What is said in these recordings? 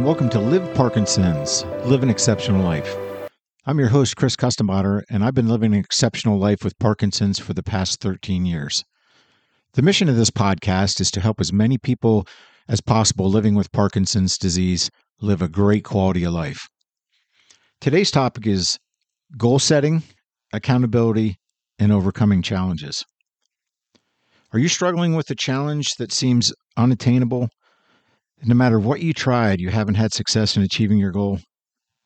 and welcome to Live Parkinson's Live an Exceptional Life. I'm your host, Chris Kustanbauter, and I've been living an exceptional life with Parkinson's for the past 13 years. The mission of this podcast is to help as many people as possible living with Parkinson's disease live a great quality of life. Today's topic is goal setting, accountability, and overcoming challenges. Are you struggling with a challenge that seems unattainable? No matter what you tried, you haven't had success in achieving your goal,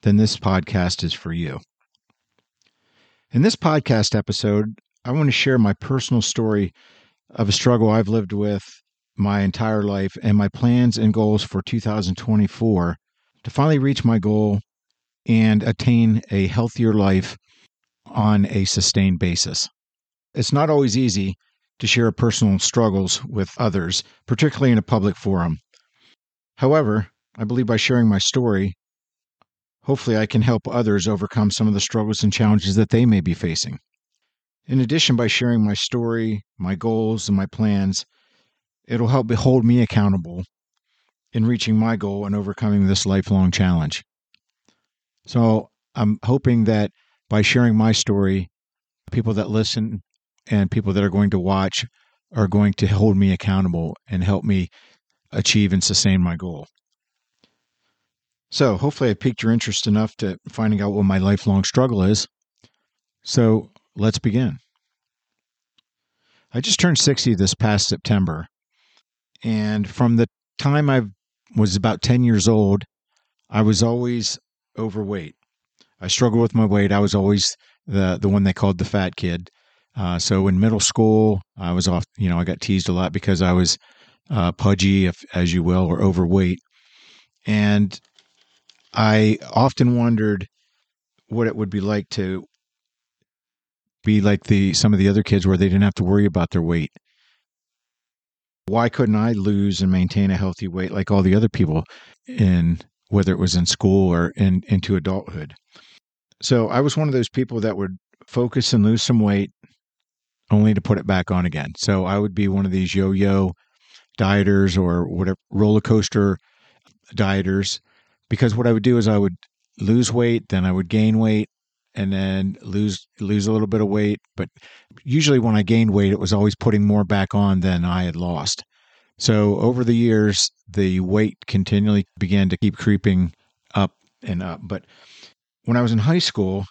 then this podcast is for you. In this podcast episode, I want to share my personal story of a struggle I've lived with my entire life and my plans and goals for 2024 to finally reach my goal and attain a healthier life on a sustained basis. It's not always easy to share personal struggles with others, particularly in a public forum. However, I believe by sharing my story, hopefully I can help others overcome some of the struggles and challenges that they may be facing. In addition, by sharing my story, my goals, and my plans, it'll help hold me accountable in reaching my goal and overcoming this lifelong challenge. So I'm hoping that by sharing my story, people that listen and people that are going to watch are going to hold me accountable and help me achieve and sustain my goal. So, hopefully, I piqued your interest enough to finding out what my lifelong struggle is. So, let's begin. I just turned 60 this past September. And from the time I was about 10 years old, I was always overweight. I struggled with my weight. I was always the, the one they called the fat kid. Uh, so in middle school, I was off, you know, I got teased a lot because I was uh, pudgy, if, as you will, or overweight. And I often wondered what it would be like to be like the some of the other kids where they didn't have to worry about their weight. Why couldn't I lose and maintain a healthy weight like all the other people in whether it was in school or in into adulthood? So I was one of those people that would focus and lose some weight only to put it back on again. So I would be one of these yo-yo dieters or whatever roller coaster dieters because what I would do is I would lose weight, then I would gain weight and then lose lose a little bit of weight, but usually when I gained weight it was always putting more back on than I had lost. So over the years the weight continually began to keep creeping up and up, but when I was in high school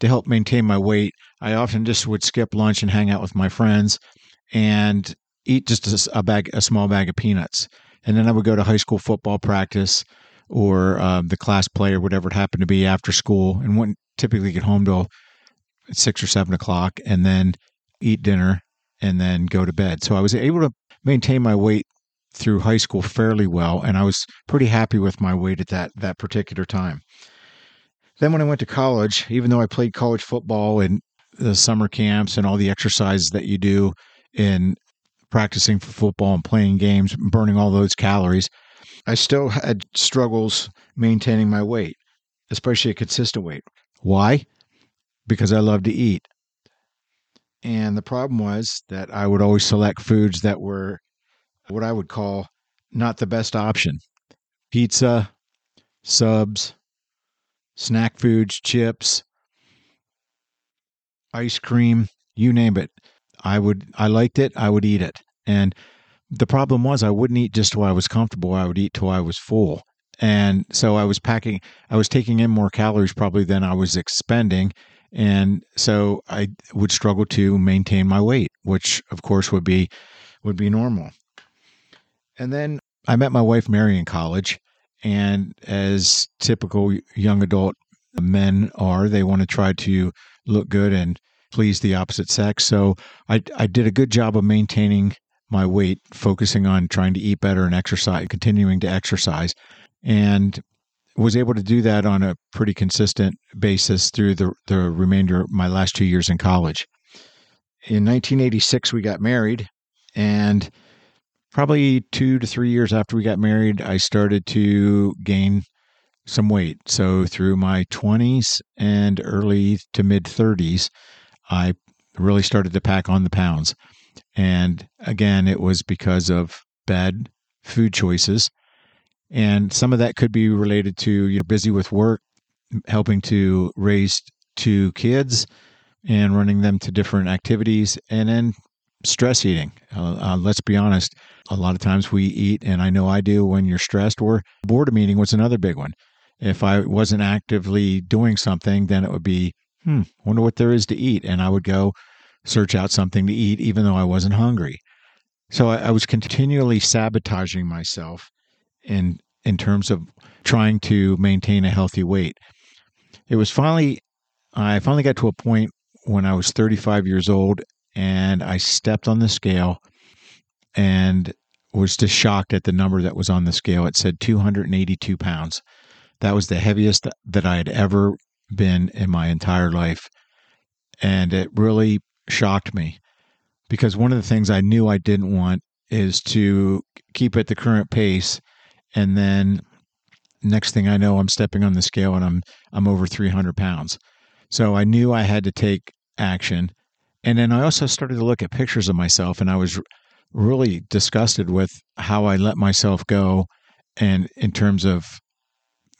to help maintain my weight, I often just would skip lunch and hang out with my friends and eat just a, a bag, a small bag of peanuts. And then I would go to high school football practice or uh, the class play or whatever it happened to be after school and wouldn't typically get home till six or seven o'clock and then eat dinner and then go to bed. So I was able to maintain my weight through high school fairly well and I was pretty happy with my weight at that that particular time. Then when I went to college, even though I played college football and the summer camps and all the exercises that you do in practicing for football and playing games, burning all those calories, I still had struggles maintaining my weight, especially a consistent weight. Why? Because I love to eat. And the problem was that I would always select foods that were what I would call not the best option pizza, subs, snack foods, chips, ice cream, you name it. I would I liked it, I would eat it. And the problem was I wouldn't eat just till I was comfortable. I would eat till I was full. And so I was packing I was taking in more calories probably than I was expending. And so I would struggle to maintain my weight, which of course would be would be normal. And then I met my wife Mary in college and as typical young adult men are, they want to try to look good and please the opposite sex. So I, I did a good job of maintaining my weight, focusing on trying to eat better and exercise, continuing to exercise, and was able to do that on a pretty consistent basis through the, the remainder of my last two years in college. In 1986, we got married, and probably two to three years after we got married, I started to gain some weight. So through my 20s and early to mid 30s, I really started to pack on the pounds. And again, it was because of bad food choices And some of that could be related to you're busy with work, helping to raise two kids and running them to different activities, and then stress eating. Uh, uh, let's be honest, a lot of times we eat, and I know I do when you're stressed, or boredom eating was another big one. If I wasn't actively doing something, then it would be, hmm, wonder what there is to eat. And I would go search out something to eat, even though I wasn't hungry. So I, I was continually sabotaging myself in in terms of trying to maintain a healthy weight. It was finally I finally got to a point when I was 35 years old and I stepped on the scale and was just shocked at the number that was on the scale. It said 282 pounds. That was the heaviest that I had ever been in my entire life. And it really shocked me because one of the things I knew I didn't want is to keep at the current pace and then next thing I know I'm stepping on the scale and I'm I'm over 300 pounds. So I knew I had to take action. And then I also started to look at pictures of myself and I was really disgusted with how I let myself go and in terms of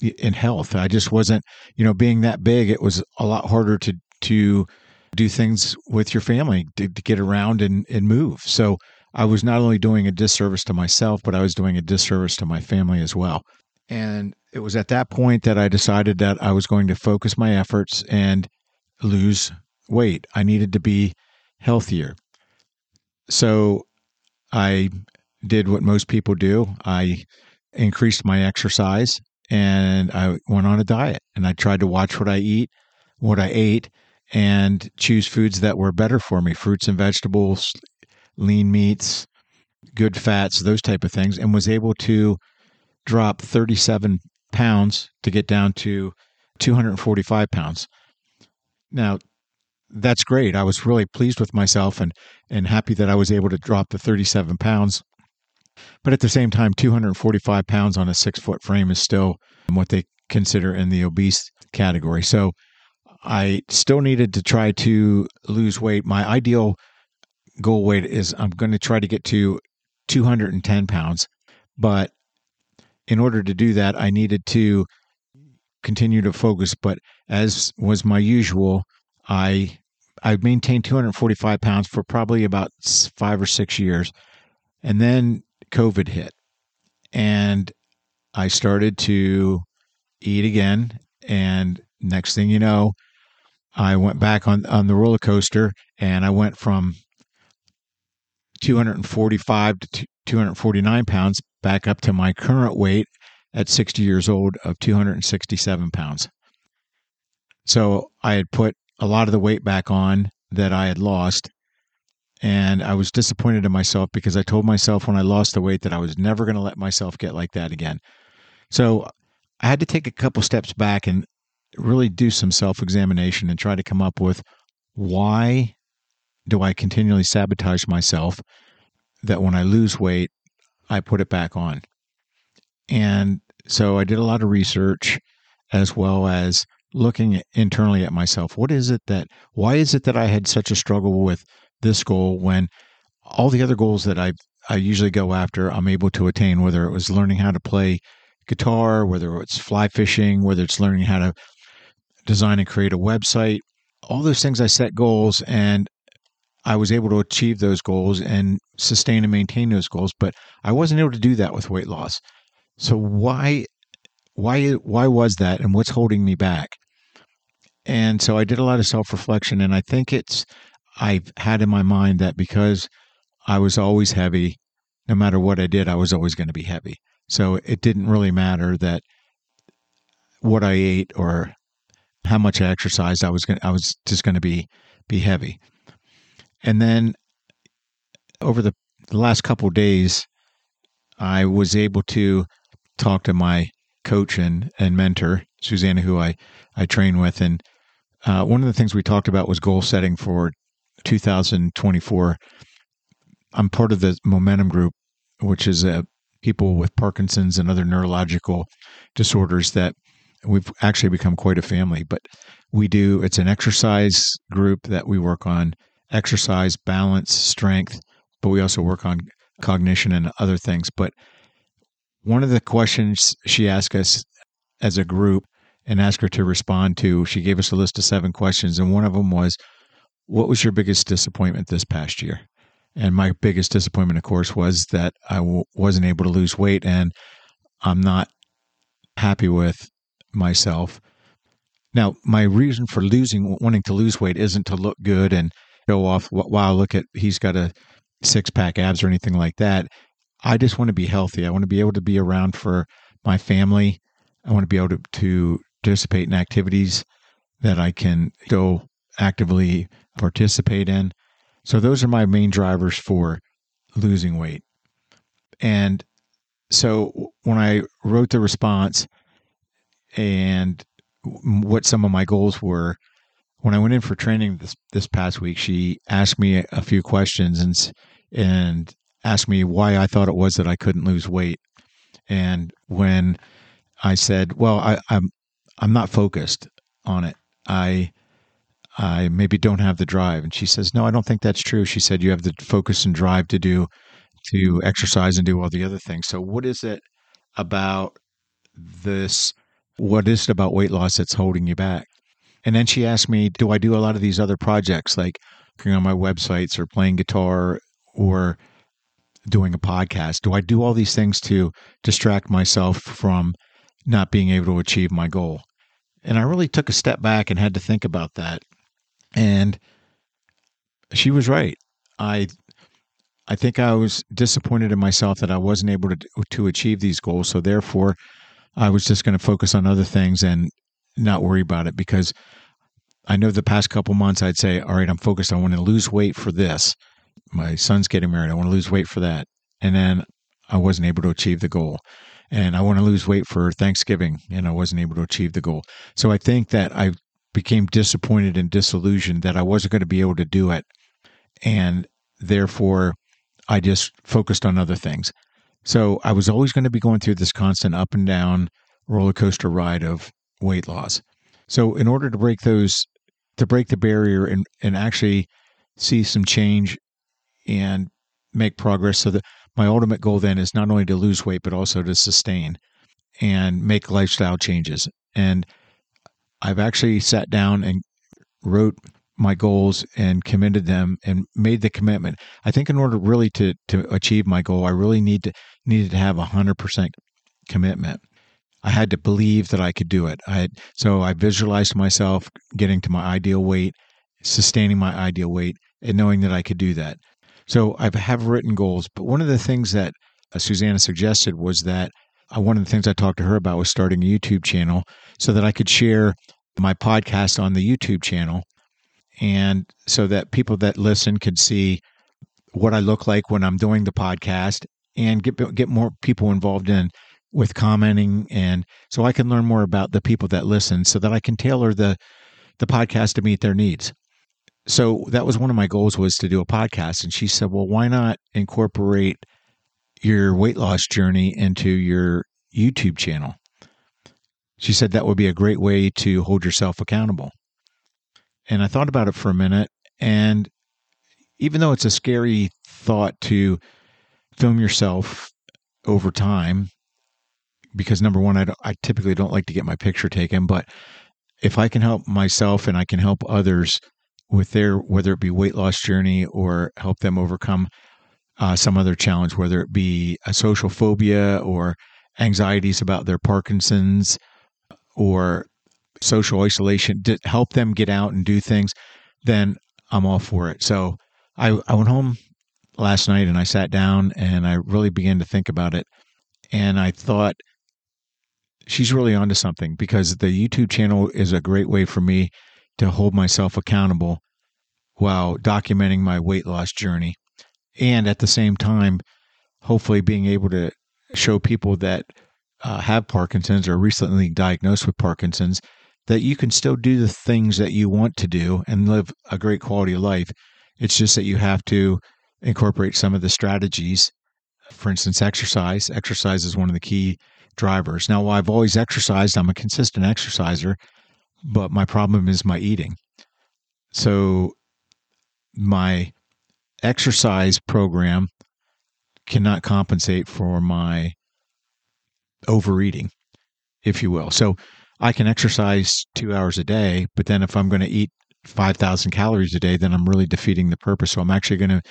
in health. I just wasn't, you know, being that big, it was a lot harder to to do things with your family to, to get around and, and move. So I was not only doing a disservice to myself, but I was doing a disservice to my family as well. And it was at that point that I decided that I was going to focus my efforts and lose weight. I needed to be healthier. So I did what most people do. I increased my exercise and I went on a diet and I tried to watch what I eat, what I ate, and choose foods that were better for me fruits and vegetables, lean meats, good fats, those type of things, and was able to drop 37 pounds to get down to 245 pounds. Now, that's great. I was really pleased with myself and, and happy that I was able to drop the 37 pounds. But at the same time, 245 pounds on a six foot frame is still what they consider in the obese category. So I still needed to try to lose weight. My ideal goal weight is I'm going to try to get to 210 pounds. But in order to do that, I needed to continue to focus. But as was my usual, I I maintained 245 pounds for probably about five or six years, and then COVID hit, and I started to eat again. And next thing you know, I went back on on the roller coaster, and I went from 245 to 249 pounds back up to my current weight at 60 years old of 267 pounds. So I had put a lot of the weight back on that I had lost. And I was disappointed in myself because I told myself when I lost the weight that I was never going to let myself get like that again. So I had to take a couple steps back and really do some self examination and try to come up with why do I continually sabotage myself that when I lose weight, I put it back on. And so I did a lot of research as well as looking internally at myself. What is it that, why is it that I had such a struggle with this goal when all the other goals that I, I usually go after, I'm able to attain, whether it was learning how to play guitar, whether it's fly fishing, whether it's learning how to design and create a website, all those things I set goals and I was able to achieve those goals and sustain and maintain those goals, but I wasn't able to do that with weight loss. So why why why was that and what's holding me back? And so I did a lot of self-reflection and I think it's I've had in my mind that because I was always heavy, no matter what I did, I was always going to be heavy. So it didn't really matter that what I ate or how much I exercised, I was going I was just going to be be heavy. And then over the, the last couple days, I was able to talk to my coach and, and mentor, Susanna, who I, I train with. And uh, one of the things we talked about was goal setting for 2024. I'm part of the Momentum Group, which is a people with Parkinson's and other neurological disorders that we've actually become quite a family. But we do, it's an exercise group that we work on exercise, balance, strength, but we also work on cognition and other things. But one of the questions she asked us as a group and asked her to respond to, she gave us a list of seven questions. And one of them was, What was your biggest disappointment this past year? And my biggest disappointment, of course, was that I w- wasn't able to lose weight. And I'm not happy with myself. Now, my reason for losing, wanting to lose weight, isn't to look good and show off. Wow, look at he's got a six pack abs or anything like that. I just want to be healthy. I want to be able to be around for my family. I want to be able to, to participate in activities that I can go actively participate in. So those are my main drivers for losing weight. And so when I wrote the response and what some of my goals were, when I went in for training this this past week, she asked me a, few questions and and asked me why I thought it was that I couldn't lose weight. And when I said, "Well, I, I'm I'm not focused on it. I I maybe don't have the drive," and she says, "No, I don't think that's true." She said, "You have the focus and drive to do to exercise and do all the other things." So, what is it about this? What is it about weight loss that's holding you back? And then she asked me, do I do a lot of these other projects like working on my websites or playing guitar or doing a podcast? Do I do all these things to distract myself from not being able to achieve my goal? And I really took a step back and had to think about that. And she was right. I I think I was disappointed in myself that I wasn't able to to achieve these goals. So therefore, I was just going to focus on other things and not worry about it because I know the past couple months I'd say, all right, I'm focused. I want to lose weight for this. My son's getting married. I want to lose weight for that. And then I wasn't able to achieve the goal. And I want to lose weight for Thanksgiving and I wasn't able to achieve the goal. So I think that I became disappointed and disillusioned that I wasn't going to be able to do it. And therefore, I just focused on other things. So I was always going to be going through this constant up and down roller coaster ride of weight loss. So in order to break those, to break the barrier and, and actually see some change and make progress, so that my ultimate goal then is not only to lose weight, but also to sustain and make lifestyle changes. And I've actually sat down and wrote my goals and committed them and made the commitment. I think in order really to to achieve my goal, I really need to needed to have a hundred percent commitment. I had to believe that I could do it. I had, so I visualized myself getting to my ideal weight, sustaining my ideal weight, and knowing that I could do that. So I have written goals, but one of the things that uh, Susanna suggested was that uh, one of the things I talked to her about was starting a YouTube channel so that I could share my podcast on the YouTube channel, and so that people that listen could see what I look like when I'm doing the podcast and get get more people involved in with commenting and so I can learn more about the people that listen so that I can tailor the the podcast to meet their needs. So that was one of my goals was to do a podcast and she said, "Well, why not incorporate your weight loss journey into your YouTube channel?" She said that would be a great way to hold yourself accountable. And I thought about it for a minute and even though it's a scary thought to film yourself over time because number one, I, I typically don't like to get my picture taken, but if I can help myself and I can help others with their whether it be weight loss journey or help them overcome uh, some other challenge, whether it be a social phobia or anxieties about their Parkinson's or social isolation, to help them get out and do things, then I'm all for it. So I, I went home last night and I sat down and I really began to think about it. And I thought, she's really onto something because the YouTube channel is a great way for me to hold myself accountable while documenting my weight loss journey. And at the same time, hopefully being able to show people that uh, have Parkinson's or recently diagnosed with Parkinson's that you can still do the things that you want to do and live a great quality of life. It's just that you have to incorporate some of the strategies. For instance, exercise. Exercise is one of the key drivers. Now, I've always exercised, I'm a consistent exerciser, but my problem is my eating. So, my exercise program cannot compensate for my overeating, if you will. So I can exercise two hours a day, but then if I'm going to eat 5,000 calories a day, then I'm really defeating the purpose. So I'm actually going to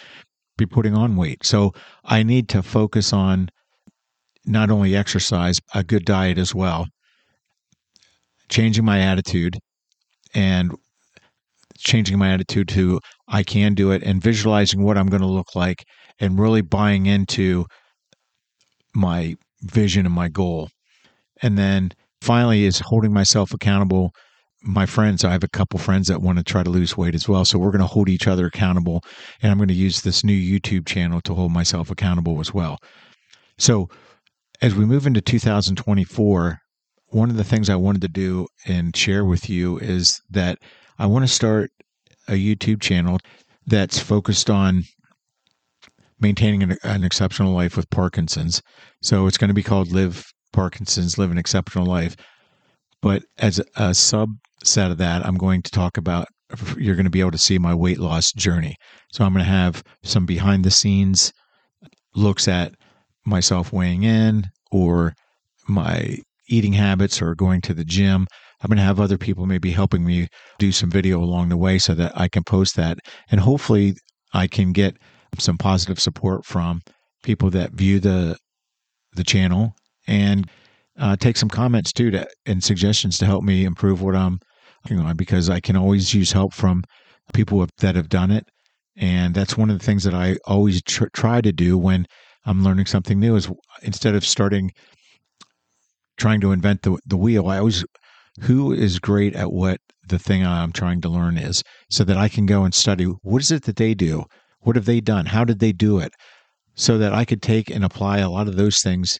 be putting on weight. So I need to focus on not only exercise, a good diet as well, changing my attitude and changing my attitude to I can do it and visualizing what I'm going to look like and really buying into my vision and my goal. And then finally is holding myself accountable. My friends, I have a couple friends that want to try to lose weight as well. So we're going to hold each other accountable. And I'm going to use this new YouTube channel to hold myself accountable as well. So as we move into 2024, one of the things I wanted to do and share with you is that I want to start a YouTube channel that's focused on maintaining an, an, exceptional life with Parkinson's. So it's going to be called Live Parkinson's, Live an Exceptional Life. But as a subset of that, I'm going to talk about you're going to be able to see my weight loss journey. So I'm going to have some behind the scenes looks at myself weighing in or my eating habits or going to the gym. I'm going to have other people maybe helping me do some video along the way so that I can post that. And hopefully I can get some positive support from people that view the the channel and uh, take some comments too to, and suggestions to help me improve what I'm working on because I can always use help from people that have done it. And that's one of the things that I always tr- try to do when I'm learning something new is instead of starting trying to invent the, the wheel, I always who is great at what the thing I'm trying to learn is so that I can go and study what is it that they do? What have they done? How did they do it? So that I could take and apply a lot of those things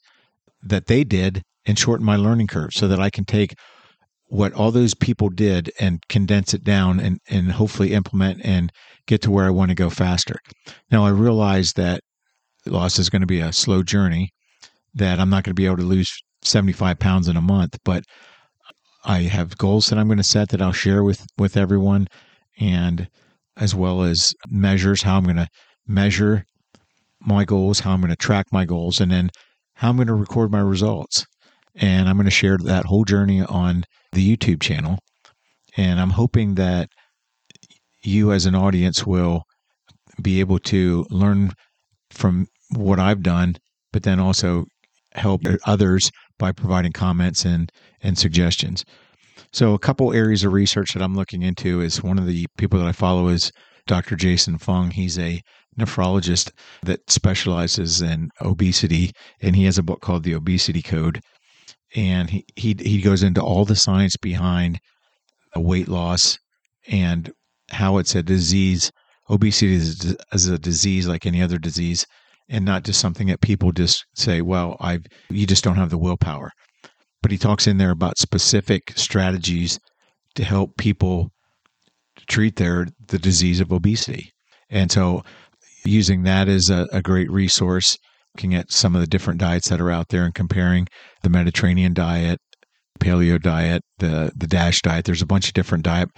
that they did and shorten my learning curve so that I can take what all those people did and condense it down and, and hopefully implement and get to where I want to go faster. Now I realize that loss is going to be a slow journey, that I'm not going to be able to lose 75 pounds in a month, but I have goals that I'm going to set that I'll share with, with everyone and as well as measures, how I'm going to measure my goals, how I'm going to track my goals, and then how I'm going to record my results. And I'm going to share that whole journey on the YouTube channel. And I'm hoping that you as an audience will be able to learn from what I've done, but then also help others by providing comments and, and suggestions. So, a couple areas of research that I'm looking into is one of the people that I follow is Dr. Jason Fung. He's a nephrologist that specializes in obesity, and he has a book called The Obesity Code. And he, he, he goes into all the science behind uh, weight loss and how it's a disease. Obesity is, is a disease like any other disease and not just something that people just say, well, I've, you just don't have the willpower. But he talks in there about specific strategies to help people treat their the disease of obesity. And so using that as a, a great resource, looking at some of the different diets that are out there and comparing the Mediterranean diet, paleo diet, the the DASH diet. There's a bunch of different diet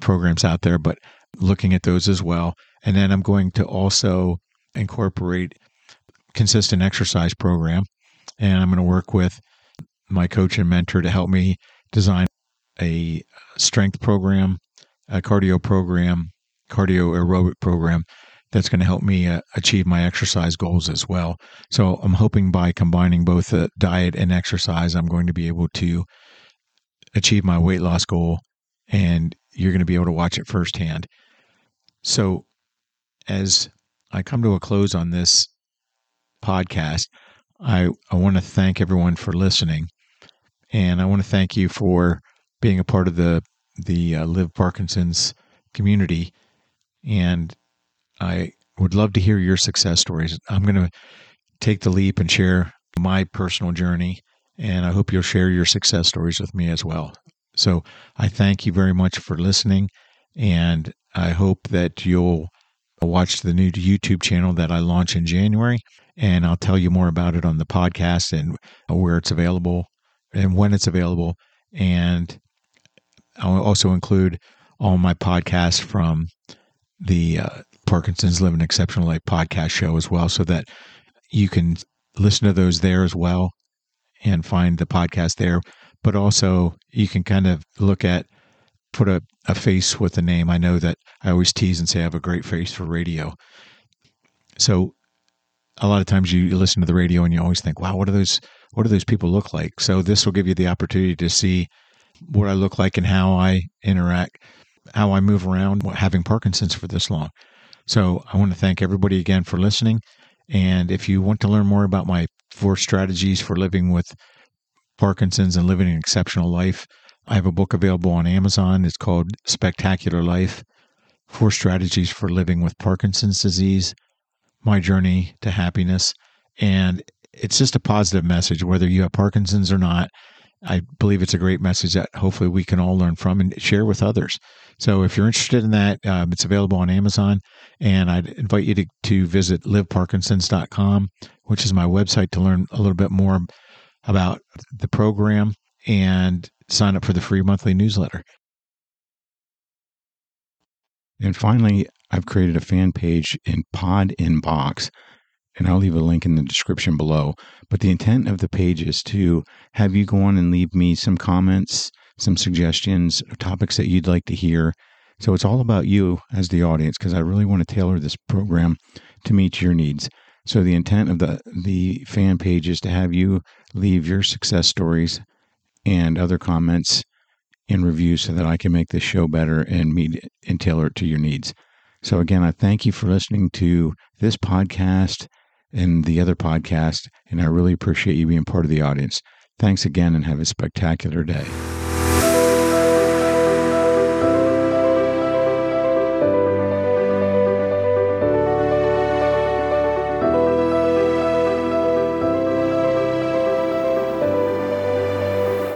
programs out there, but looking at those as well. And then I'm going to also incorporate consistent exercise program. And I'm going to work with my coach and mentor to help me design a strength program, a cardio program, cardio aerobic program that's going to help me uh, achieve my exercise goals as well. So I'm hoping by combining both the diet and exercise, I'm going to be able to achieve my weight loss goal and you're going to be able to watch it firsthand. So as I come to a close on this podcast, I, I want to thank everyone for listening. And I want to thank you for being a part of the, the uh, Live Parkinson's community. And I would love to hear your success stories. I'm going to take the leap and share my personal journey. And I hope you'll share your success stories with me as well. So I thank you very much for listening. And I hope that you'll watch the new YouTube channel that I launch in January and I'll tell you more about it on the podcast and where it's available and when it's available. And I'll also include all my podcasts from the uh, Parkinson's Live an Exceptional Life podcast show as well, so that you can listen to those there as well. and find the podcast there. But also, you can kind of look at, put a, a face with the name. I know that I always tease and say I have a great face for radio. So, a lot of times you listen to the radio and you always think, wow, what are those? What do those people look like? So, this will give you the opportunity to see what I look like and how I interact, how I move around having Parkinson's for this long. So I want to thank everybody again for listening. And if you want to learn more about my four strategies for living with Parkinson's and living an exceptional life, I have a book available on Amazon. It's called Spectacular Life Four Strategies for Living with Parkinson's Disease My Journey to Happiness. And it's just a positive message, whether you have Parkinson's or not. I believe it's a great message that hopefully we can all learn from and share with others. So if you're interested in that, um, it's available on Amazon. And I'd invite you to, to visit liveparkinsons.com, which is my website to learn a little bit more about the program and sign up for the free monthly newsletter. And finally, I've created a fan page in Pod Inbox and I'll leave a link in the description below. But the intent of the page is to have you go on and leave me some comments, some suggestions, topics that you'd like to hear. So it's all about you as the audience because I really want to tailor this program to meet your needs. So the intent of the the fan page is to have you leave your success stories and other comments and reviews so that I can make this show better and meet and tailor it to your needs. So again, I thank you for listening to this podcast and the other podcast. And I really appreciate you being part of the audience. Thanks again and have a spectacular day.